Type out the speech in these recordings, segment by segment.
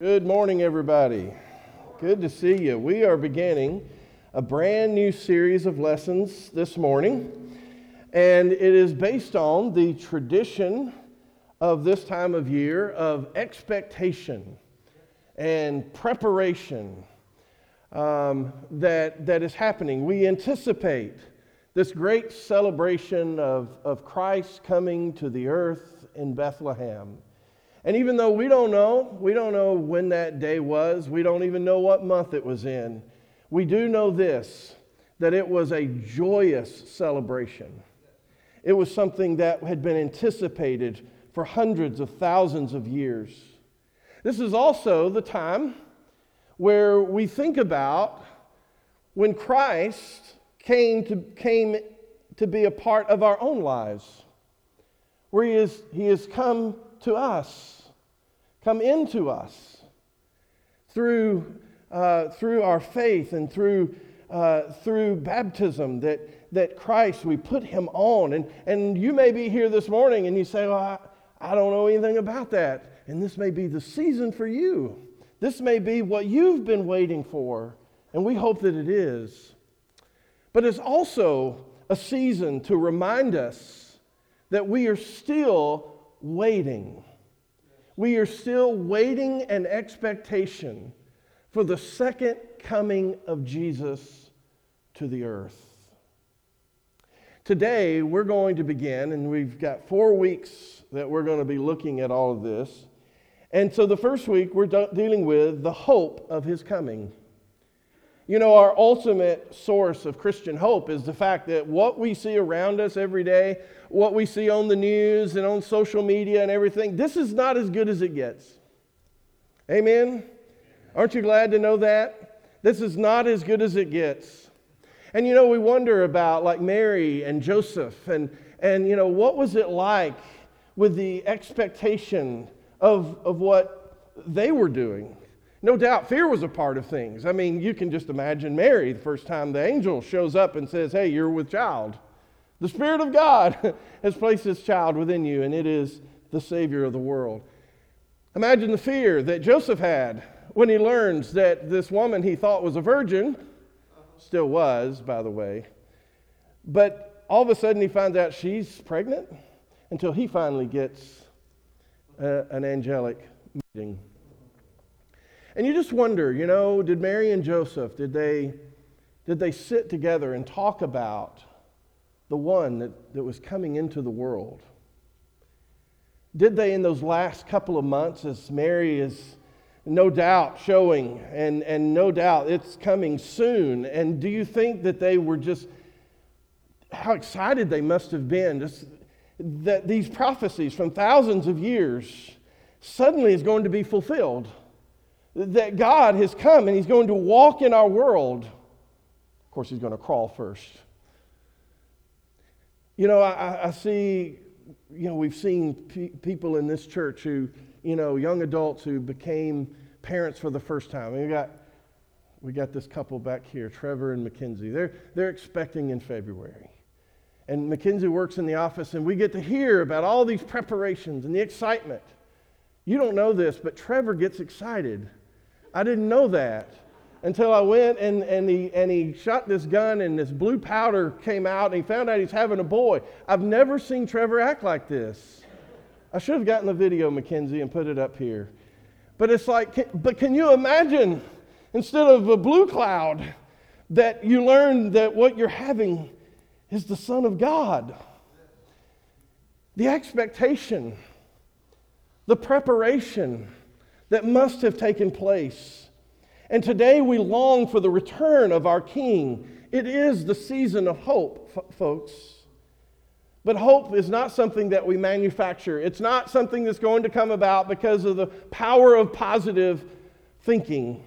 Good morning, everybody. Good to see you. We are beginning a brand new series of lessons this morning, and it is based on the tradition of this time of year of expectation and preparation um, that, that is happening. We anticipate this great celebration of, of Christ coming to the earth in Bethlehem. And even though we don't know, we don't know when that day was, we don't even know what month it was in, we do know this that it was a joyous celebration. It was something that had been anticipated for hundreds of thousands of years. This is also the time where we think about when Christ came to, came to be a part of our own lives, where he, is, he has come to us, come into us through, uh, through our faith and through, uh, through baptism, that, that Christ, we put him on. And, and you may be here this morning and you say, Well, I, I don't know anything about that. And this may be the season for you. This may be what you've been waiting for, and we hope that it is. But it's also a season to remind us that we are still waiting. We are still waiting an expectation for the second coming of Jesus to the earth. Today, we're going to begin, and we've got four weeks that we're going to be looking at all of this. And so, the first week, we're dealing with the hope of his coming. You know, our ultimate source of Christian hope is the fact that what we see around us every day, what we see on the news and on social media and everything, this is not as good as it gets. Amen? Aren't you glad to know that? This is not as good as it gets. And you know, we wonder about like Mary and Joseph and, and you know, what was it like with the expectation of, of what they were doing? No doubt fear was a part of things. I mean, you can just imagine Mary the first time the angel shows up and says, Hey, you're with child. The Spirit of God has placed this child within you, and it is the Savior of the world. Imagine the fear that Joseph had when he learns that this woman he thought was a virgin, still was, by the way, but all of a sudden he finds out she's pregnant until he finally gets uh, an angelic meeting. And you just wonder, you know, did Mary and Joseph, did they, did they sit together and talk about the one that, that was coming into the world? Did they, in those last couple of months, as Mary is no doubt showing, and, and no doubt it's coming soon, and do you think that they were just, how excited they must have been just that these prophecies from thousands of years suddenly is going to be fulfilled? That God has come and He's going to walk in our world. Of course, He's going to crawl first. You know, I, I see, you know, we've seen pe- people in this church who, you know, young adults who became parents for the first time. we got, we got this couple back here, Trevor and Mackenzie. They're, they're expecting in February. And Mackenzie works in the office, and we get to hear about all these preparations and the excitement. You don't know this, but Trevor gets excited I didn't know that until I went and, and, he, and he shot this gun and this blue powder came out and he found out he's having a boy. I've never seen Trevor act like this. I should have gotten the video, Mackenzie, and put it up here. But it's like, but can you imagine instead of a blue cloud that you learn that what you're having is the Son of God? The expectation, the preparation that must have taken place. And today we long for the return of our King. It is the season of hope, f- folks. But hope is not something that we manufacture. It's not something that's going to come about because of the power of positive thinking.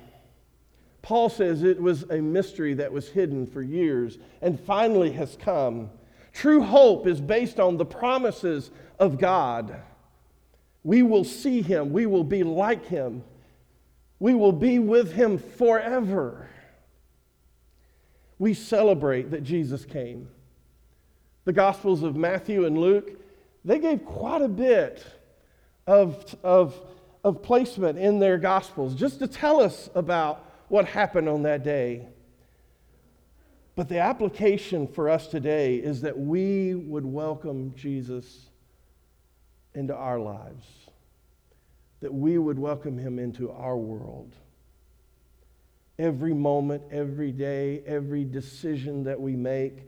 Paul says it was a mystery that was hidden for years and finally has come. True hope is based on the promises of God. We will see him. We will be like him. We will be with him forever. We celebrate that Jesus came. The Gospels of Matthew and Luke, they gave quite a bit of, of, of placement in their Gospels just to tell us about what happened on that day. But the application for us today is that we would welcome Jesus into our lives, that we would welcome him into our world. Every moment, every day, every decision that we make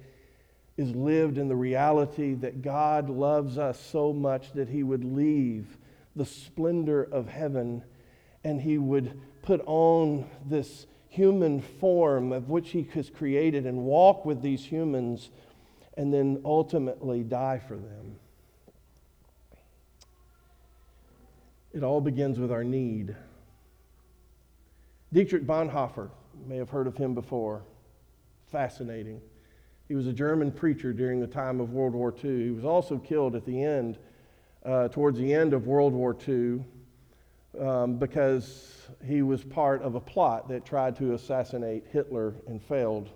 is lived in the reality that God loves us so much that he would leave the splendor of heaven and he would put on this human form of which he has created and walk with these humans and then ultimately die for them. It all begins with our need. Dietrich Bonhoeffer, you may have heard of him before. Fascinating. He was a German preacher during the time of World War II. He was also killed at the end, uh, towards the end of World War II, um, because he was part of a plot that tried to assassinate Hitler and failed.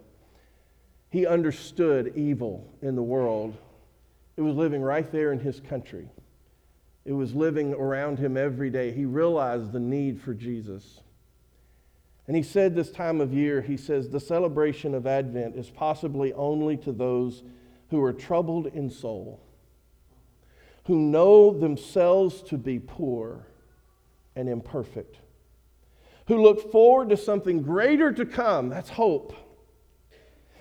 He understood evil in the world. It was living right there in his country. It was living around him every day. He realized the need for Jesus. And he said this time of year, he says, the celebration of Advent is possibly only to those who are troubled in soul, who know themselves to be poor and imperfect, who look forward to something greater to come. That's hope.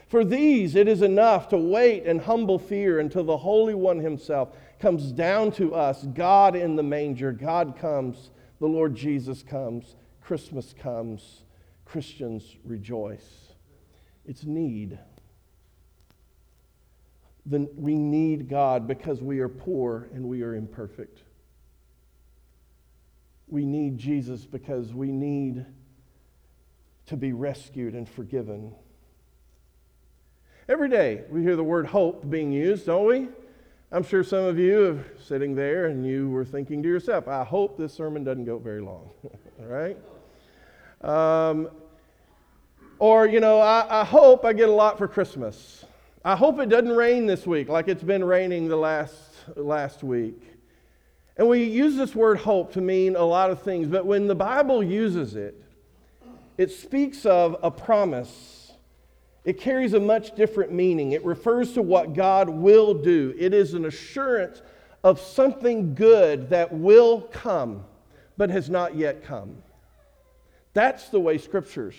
For these, it is enough to wait in humble fear until the Holy One Himself comes down to us. God in the manger. God comes. The Lord Jesus comes. Christmas comes. Christians rejoice. It's need. Then we need God because we are poor and we are imperfect. We need Jesus because we need to be rescued and forgiven. Every day we hear the word hope being used, don't we? I'm sure some of you are sitting there and you were thinking to yourself, I hope this sermon doesn't go very long. All right? Um, or, you know, I, I hope I get a lot for Christmas. I hope it doesn't rain this week like it's been raining the last, last week. And we use this word hope to mean a lot of things, but when the Bible uses it, it speaks of a promise. It carries a much different meaning. It refers to what God will do, it is an assurance of something good that will come, but has not yet come. That's the way scriptures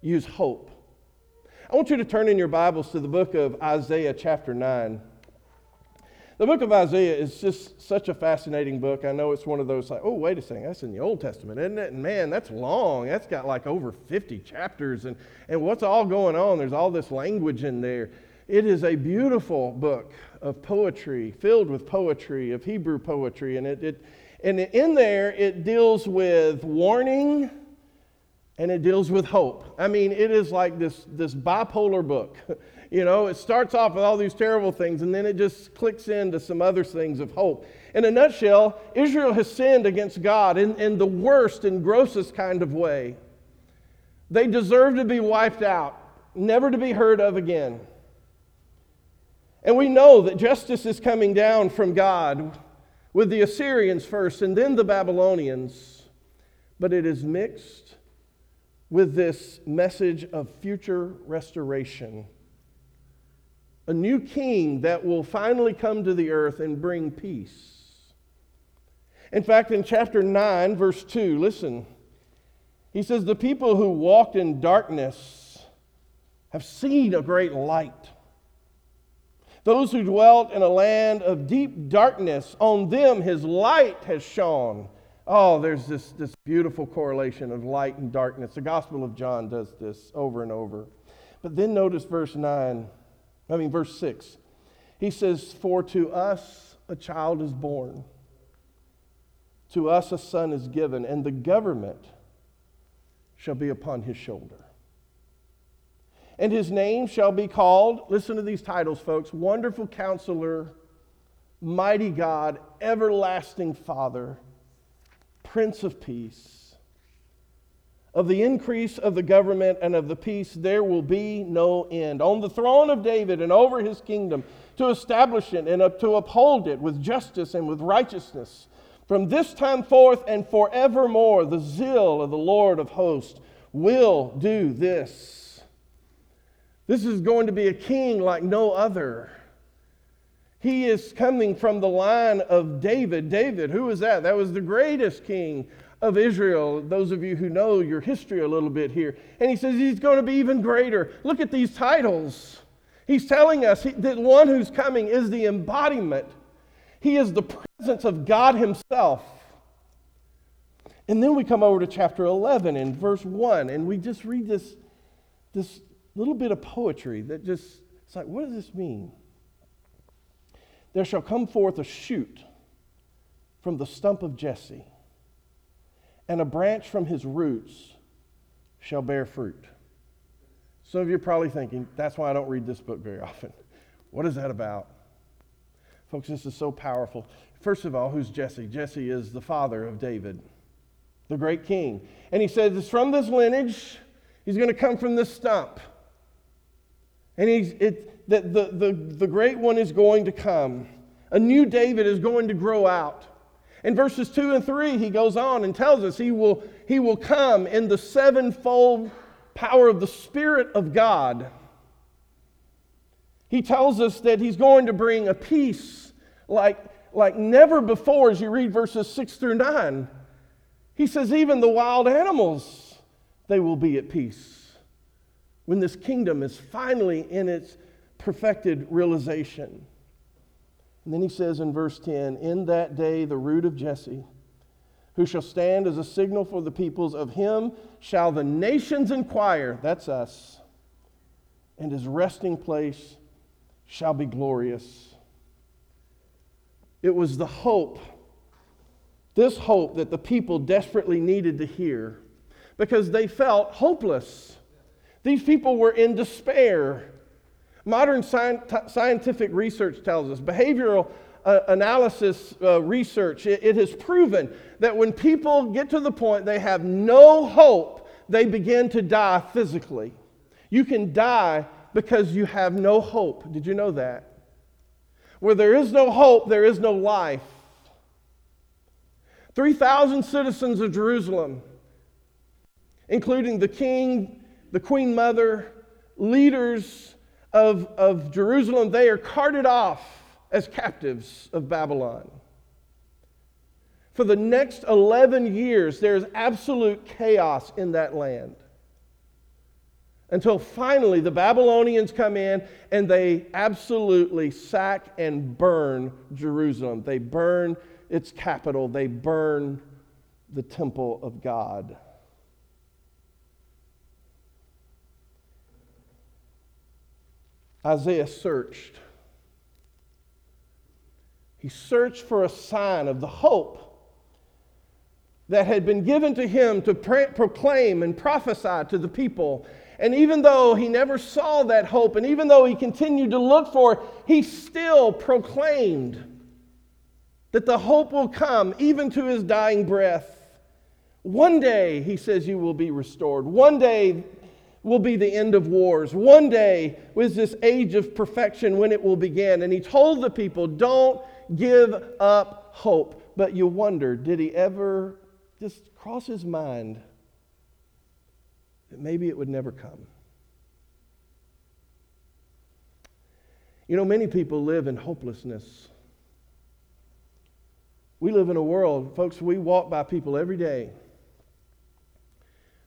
use hope. I want you to turn in your Bibles to the book of Isaiah, chapter 9. The book of Isaiah is just such a fascinating book. I know it's one of those like, oh, wait a second, that's in the Old Testament, isn't it? And man, that's long. That's got like over 50 chapters. And, and what's all going on? There's all this language in there. It is a beautiful book of poetry, filled with poetry, of Hebrew poetry. And, it, it and in there, it deals with warning and it deals with hope. I mean, it is like this, this bipolar book. You know, it starts off with all these terrible things, and then it just clicks into some other things of hope. In a nutshell, Israel has sinned against God in, in the worst and grossest kind of way. They deserve to be wiped out, never to be heard of again. And we know that justice is coming down from God with the Assyrians first and then the Babylonians, but it is mixed with this message of future restoration a new king that will finally come to the earth and bring peace. In fact, in chapter 9, verse 2, listen. He says, The people who walked in darkness have seen a great light. Those who dwelt in a land of deep darkness, on them his light has shone. Oh, there's this, this beautiful correlation of light and darkness. The Gospel of John does this over and over. But then notice verse 9. I mean, verse 6. He says, For to us a child is born, to us a son is given, and the government shall be upon his shoulder. And his name shall be called, listen to these titles, folks Wonderful Counselor, Mighty God, Everlasting Father, Prince of Peace. Of the increase of the government and of the peace, there will be no end. On the throne of David and over his kingdom, to establish it and to uphold it with justice and with righteousness From this time forth and forevermore, the zeal of the Lord of hosts will do this. This is going to be a king like no other. He is coming from the line of David. David, who was that? That was the greatest king of Israel. Those of you who know your history a little bit here. And he says he's going to be even greater. Look at these titles. He's telling us that one who's coming is the embodiment, he is the presence of God Himself. And then we come over to chapter 11 and verse 1, and we just read this, this little bit of poetry that just, it's like, what does this mean? There shall come forth a shoot from the stump of Jesse, and a branch from his roots shall bear fruit. Some of you are probably thinking, that's why I don't read this book very often. What is that about? Folks, this is so powerful. First of all, who's Jesse? Jesse is the father of David, the great king. And he says, it's from this lineage, he's going to come from this stump. And he's, it, the, the, the, the great one is going to come. A new David is going to grow out. In verses 2 and 3, he goes on and tells us he will, he will come in the sevenfold power of the Spirit of God. He tells us that he's going to bring a peace like, like never before as you read verses 6 through 9. He says, even the wild animals, they will be at peace when this kingdom is finally in its perfected realization. And then he says in verse 10 In that day, the root of Jesse, who shall stand as a signal for the peoples. Of him shall the nations inquire, that's us, and his resting place shall be glorious. It was the hope, this hope that the people desperately needed to hear because they felt hopeless. These people were in despair. Modern scientific research tells us behavioral uh, analysis uh, research, it, it has proven that when people get to the point they have no hope, they begin to die physically. You can die because you have no hope. Did you know that? Where there is no hope, there is no life. 3,000 citizens of Jerusalem, including the king, the queen mother, leaders of, of Jerusalem, they are carted off as captives of Babylon. For the next 11 years, there's absolute chaos in that land. Until finally the Babylonians come in and they absolutely sack and burn Jerusalem. They burn its capital, they burn the temple of God. Isaiah searched he searched for a sign of the hope that had been given to him to proclaim and prophesy to the people. And even though he never saw that hope, and even though he continued to look for it, he still proclaimed that the hope will come even to his dying breath. One day, he says, you will be restored. One day will be the end of wars. One day was this age of perfection when it will begin. And he told the people, don't give up hope. But you wonder, did he ever just cross his mind that maybe it would never come? You know, many people live in hopelessness. We live in a world, folks, we walk by people every day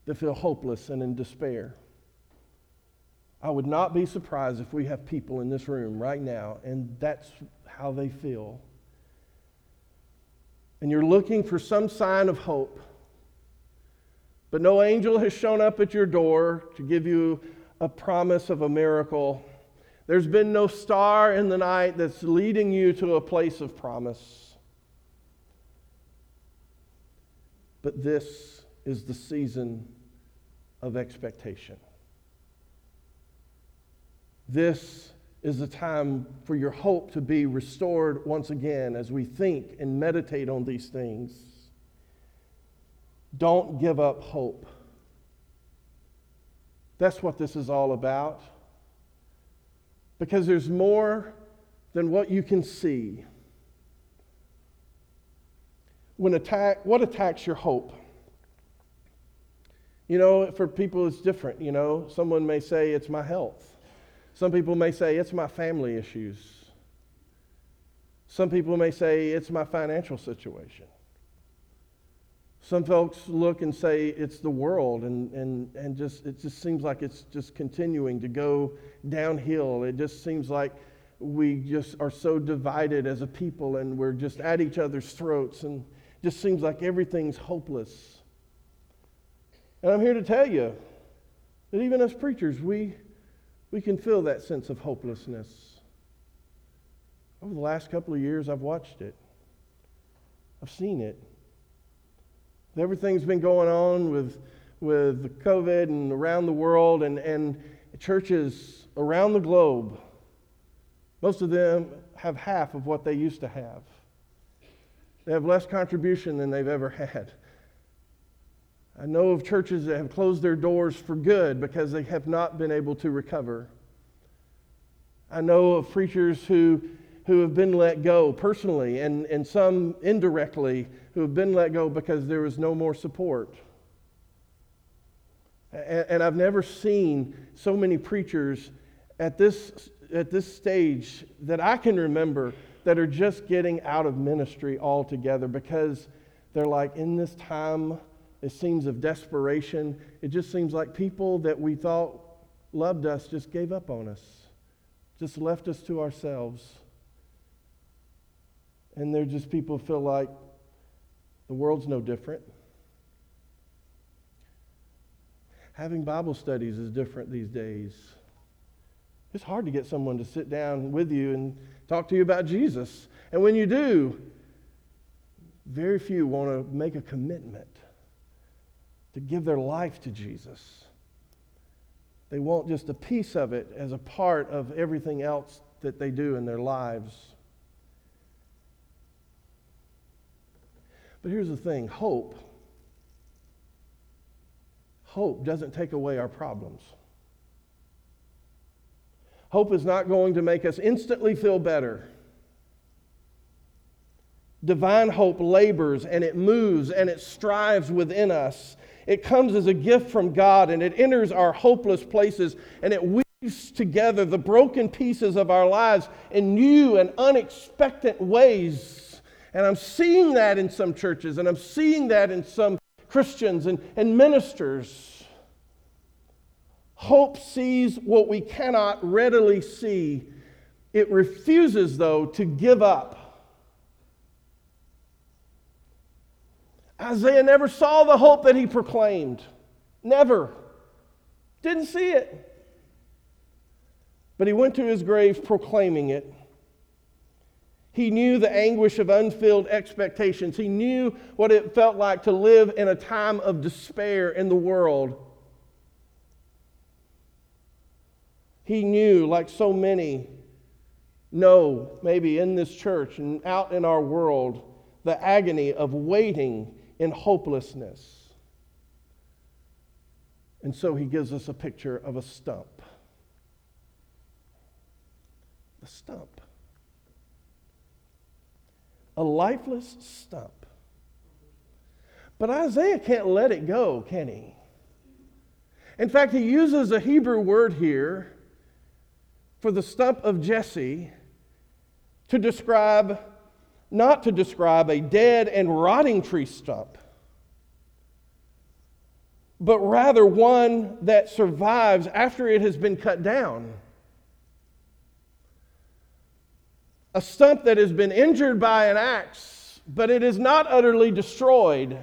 that feel hopeless and in despair. I would not be surprised if we have people in this room right now, and that's how they feel. And you're looking for some sign of hope. But no angel has shown up at your door to give you a promise of a miracle. There's been no star in the night that's leading you to a place of promise. But this is the season of expectation. This is the time for your hope to be restored once again as we think and meditate on these things. Don't give up hope. That's what this is all about. Because there's more than what you can see. when attack, what attacks your hope? You know, for people it's different. You know, someone may say it's my health. Some people may say it's my family issues. Some people may say it's my financial situation. Some folks look and say it's the world, and, and, and just, it just seems like it's just continuing to go downhill. It just seems like we just are so divided as a people and we're just at each other's throats, and just seems like everything's hopeless. And I'm here to tell you that even as preachers, we, we can feel that sense of hopelessness. Over the last couple of years, I've watched it, I've seen it. Everything's been going on with, with COVID and around the world, and, and churches around the globe, most of them have half of what they used to have. They have less contribution than they've ever had. I know of churches that have closed their doors for good because they have not been able to recover. I know of preachers who, who have been let go personally and, and some indirectly who have been let go because there was no more support. And, and I've never seen so many preachers at this, at this stage that I can remember that are just getting out of ministry altogether because they're like, in this time, it seems of desperation. It just seems like people that we thought loved us just gave up on us, just left us to ourselves. And they're just people feel like the world's no different. Having Bible studies is different these days. It's hard to get someone to sit down with you and talk to you about Jesus. And when you do, very few want to make a commitment to give their life to Jesus. They want just a piece of it as a part of everything else that they do in their lives. But here's the thing hope. Hope doesn't take away our problems. Hope is not going to make us instantly feel better. Divine hope labors and it moves and it strives within us. It comes as a gift from God and it enters our hopeless places and it weaves together the broken pieces of our lives in new and unexpected ways. And I'm seeing that in some churches and I'm seeing that in some Christians and, and ministers. Hope sees what we cannot readily see. It refuses, though, to give up. Isaiah never saw the hope that he proclaimed. Never. Didn't see it. But he went to his grave proclaiming it. He knew the anguish of unfilled expectations. He knew what it felt like to live in a time of despair in the world. He knew, like so many know, maybe in this church and out in our world, the agony of waiting in hopelessness. And so he gives us a picture of a stump. A stump. A lifeless stump. But Isaiah can't let it go, can he? In fact, he uses a Hebrew word here for the stump of Jesse to describe, not to describe a dead and rotting tree stump, but rather one that survives after it has been cut down. A stump that has been injured by an axe, but it is not utterly destroyed.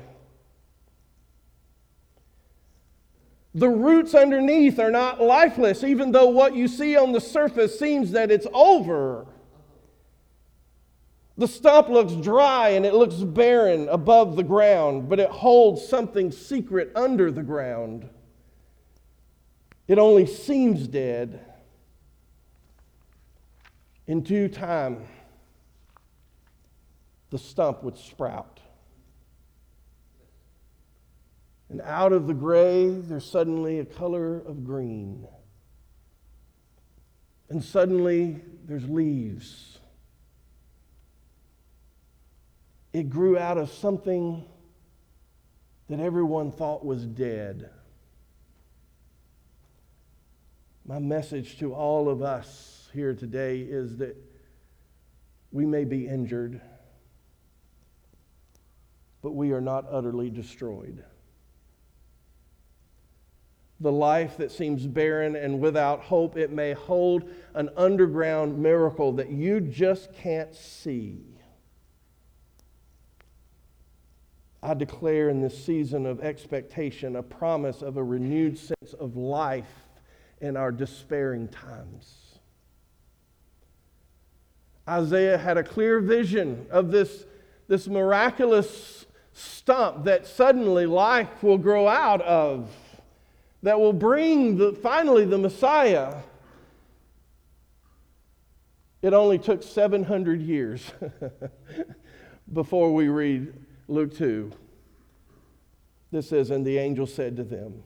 The roots underneath are not lifeless, even though what you see on the surface seems that it's over. The stump looks dry and it looks barren above the ground, but it holds something secret under the ground. It only seems dead. In due time, the stump would sprout. And out of the gray, there's suddenly a color of green. And suddenly, there's leaves. It grew out of something that everyone thought was dead. My message to all of us here today is that we may be injured, but we are not utterly destroyed. The life that seems barren and without hope, it may hold an underground miracle that you just can't see. I declare in this season of expectation a promise of a renewed sense of life in our despairing times. Isaiah had a clear vision of this, this miraculous stump that suddenly life will grow out of, that will bring the, finally the Messiah. It only took 700 years before we read Luke 2. This says, And the angel said to them,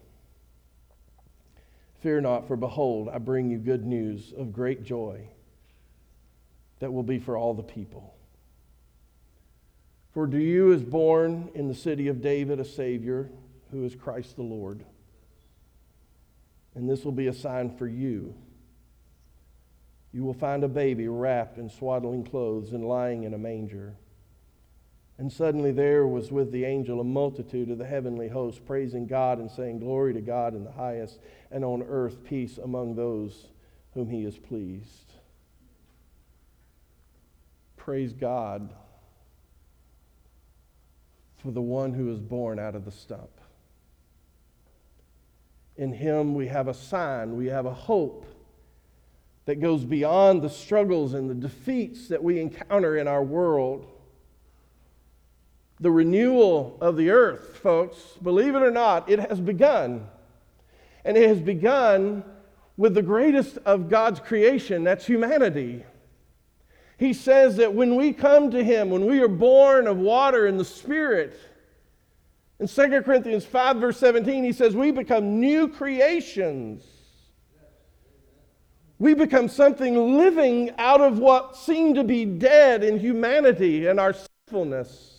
Fear not, for behold, I bring you good news of great joy that will be for all the people. For to you is born in the city of David a Savior who is Christ the Lord. And this will be a sign for you. You will find a baby wrapped in swaddling clothes and lying in a manger. And suddenly there was with the angel a multitude of the heavenly host, praising God and saying, Glory to God in the highest, and on earth peace among those whom he is pleased. Praise God for the one who is born out of the stump. In him we have a sign, we have a hope that goes beyond the struggles and the defeats that we encounter in our world the renewal of the earth, folks, believe it or not, it has begun. And it has begun with the greatest of God's creation, that's humanity. He says that when we come to Him, when we are born of water and the Spirit, in 2 Corinthians 5, verse 17, he says, We become new creations. We become something living out of what seemed to be dead in humanity and our sinfulness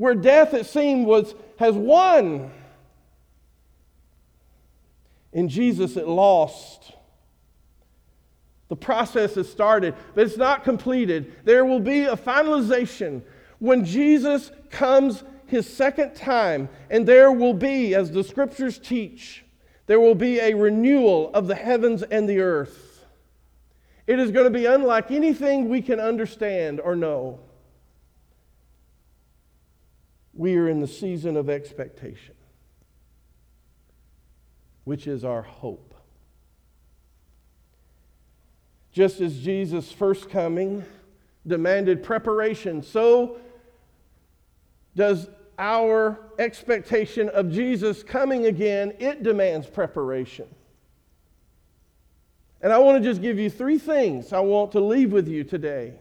where death, it seemed, was, has won. In Jesus, it lost. The process has started, but it's not completed. There will be a finalization when Jesus comes his second time, and there will be, as the scriptures teach, there will be a renewal of the heavens and the earth. It is going to be unlike anything we can understand or know we are in the season of expectation, which is our hope. Just as Jesus' first coming demanded preparation, so does our expectation of Jesus coming again, it demands preparation. And I want to just give you three things I want to leave with you today.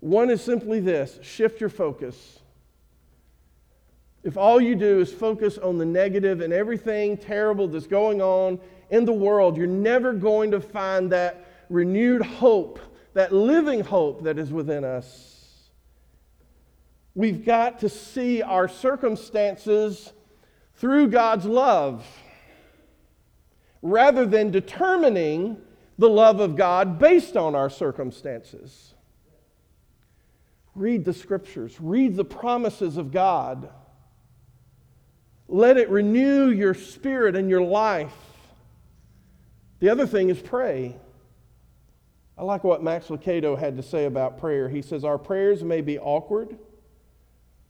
One is simply this shift your focus. If all you do is focus on the negative and everything terrible that's going on in the world, you're never going to find that renewed hope, that living hope that is within us. We've got to see our circumstances through God's love rather than determining the love of God based on our circumstances. Read the scriptures, read the promises of God. Let it renew your spirit and your life. The other thing is pray. I like what Max Lucado had to say about prayer. He says, Our prayers may be awkward,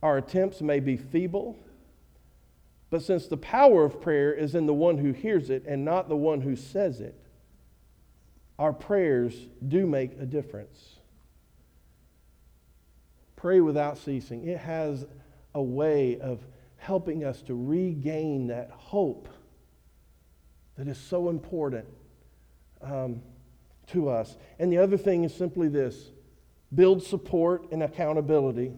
our attempts may be feeble, but since the power of prayer is in the one who hears it and not the one who says it, our prayers do make a difference. Pray without ceasing. It has a way of helping us to regain that hope that is so important um, to us. And the other thing is simply this build support and accountability.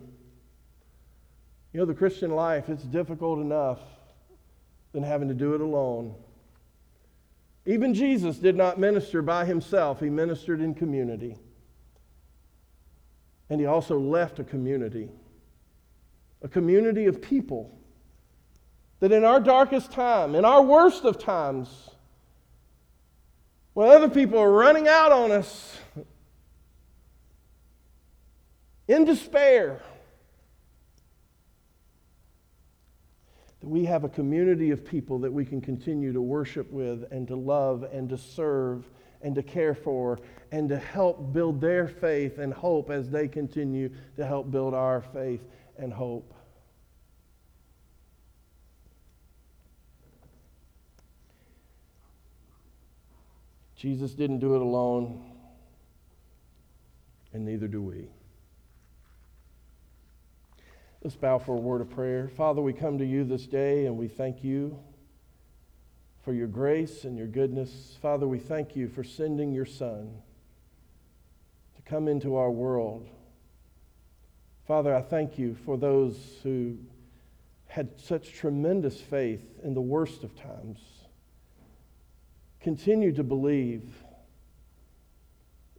You know, the Christian life, it's difficult enough than having to do it alone. Even Jesus did not minister by himself, he ministered in community. And he also left a community, a community of people that in our darkest time, in our worst of times, when other people are running out on us in despair, that we have a community of people that we can continue to worship with and to love and to serve and to care for and to help build their faith and hope as they continue to help build our faith and hope. Jesus didn't do it alone, and neither do we. Let's bow for a word of prayer. Father, we come to you this day and we thank you for your grace and your goodness. Father, we thank you for sending your Son to come into our world. Father, I thank you for those who had such tremendous faith in the worst of times. Continue to believe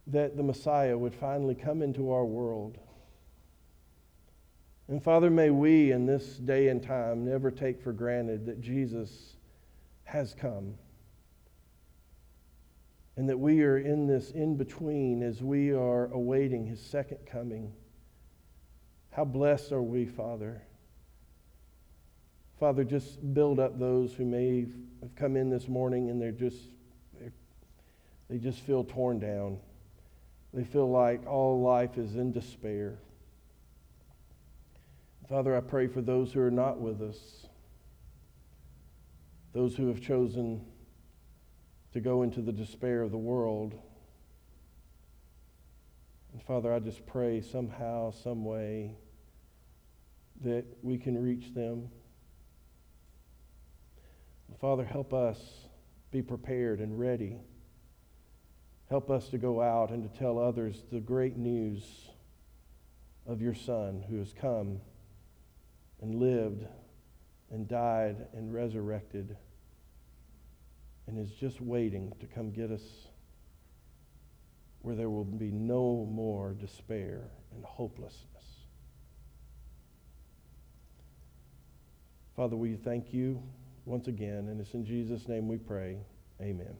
that the Messiah would finally come into our world. And Father, may we in this day and time never take for granted that Jesus has come. And that we are in this in between as we are awaiting his second coming. How blessed are we, Father? Father, just build up those who may have come in this morning and they're just they're, they just feel torn down. They feel like all life is in despair. Father, I pray for those who are not with us, those who have chosen to go into the despair of the world. And Father, I just pray somehow, some way, that we can reach them. Father, help us be prepared and ready. Help us to go out and to tell others the great news of your Son who has come and lived and died and resurrected and is just waiting to come get us where there will be no more despair and hopelessness. Father, we thank you once again, and it's in Jesus' name we pray. Amen.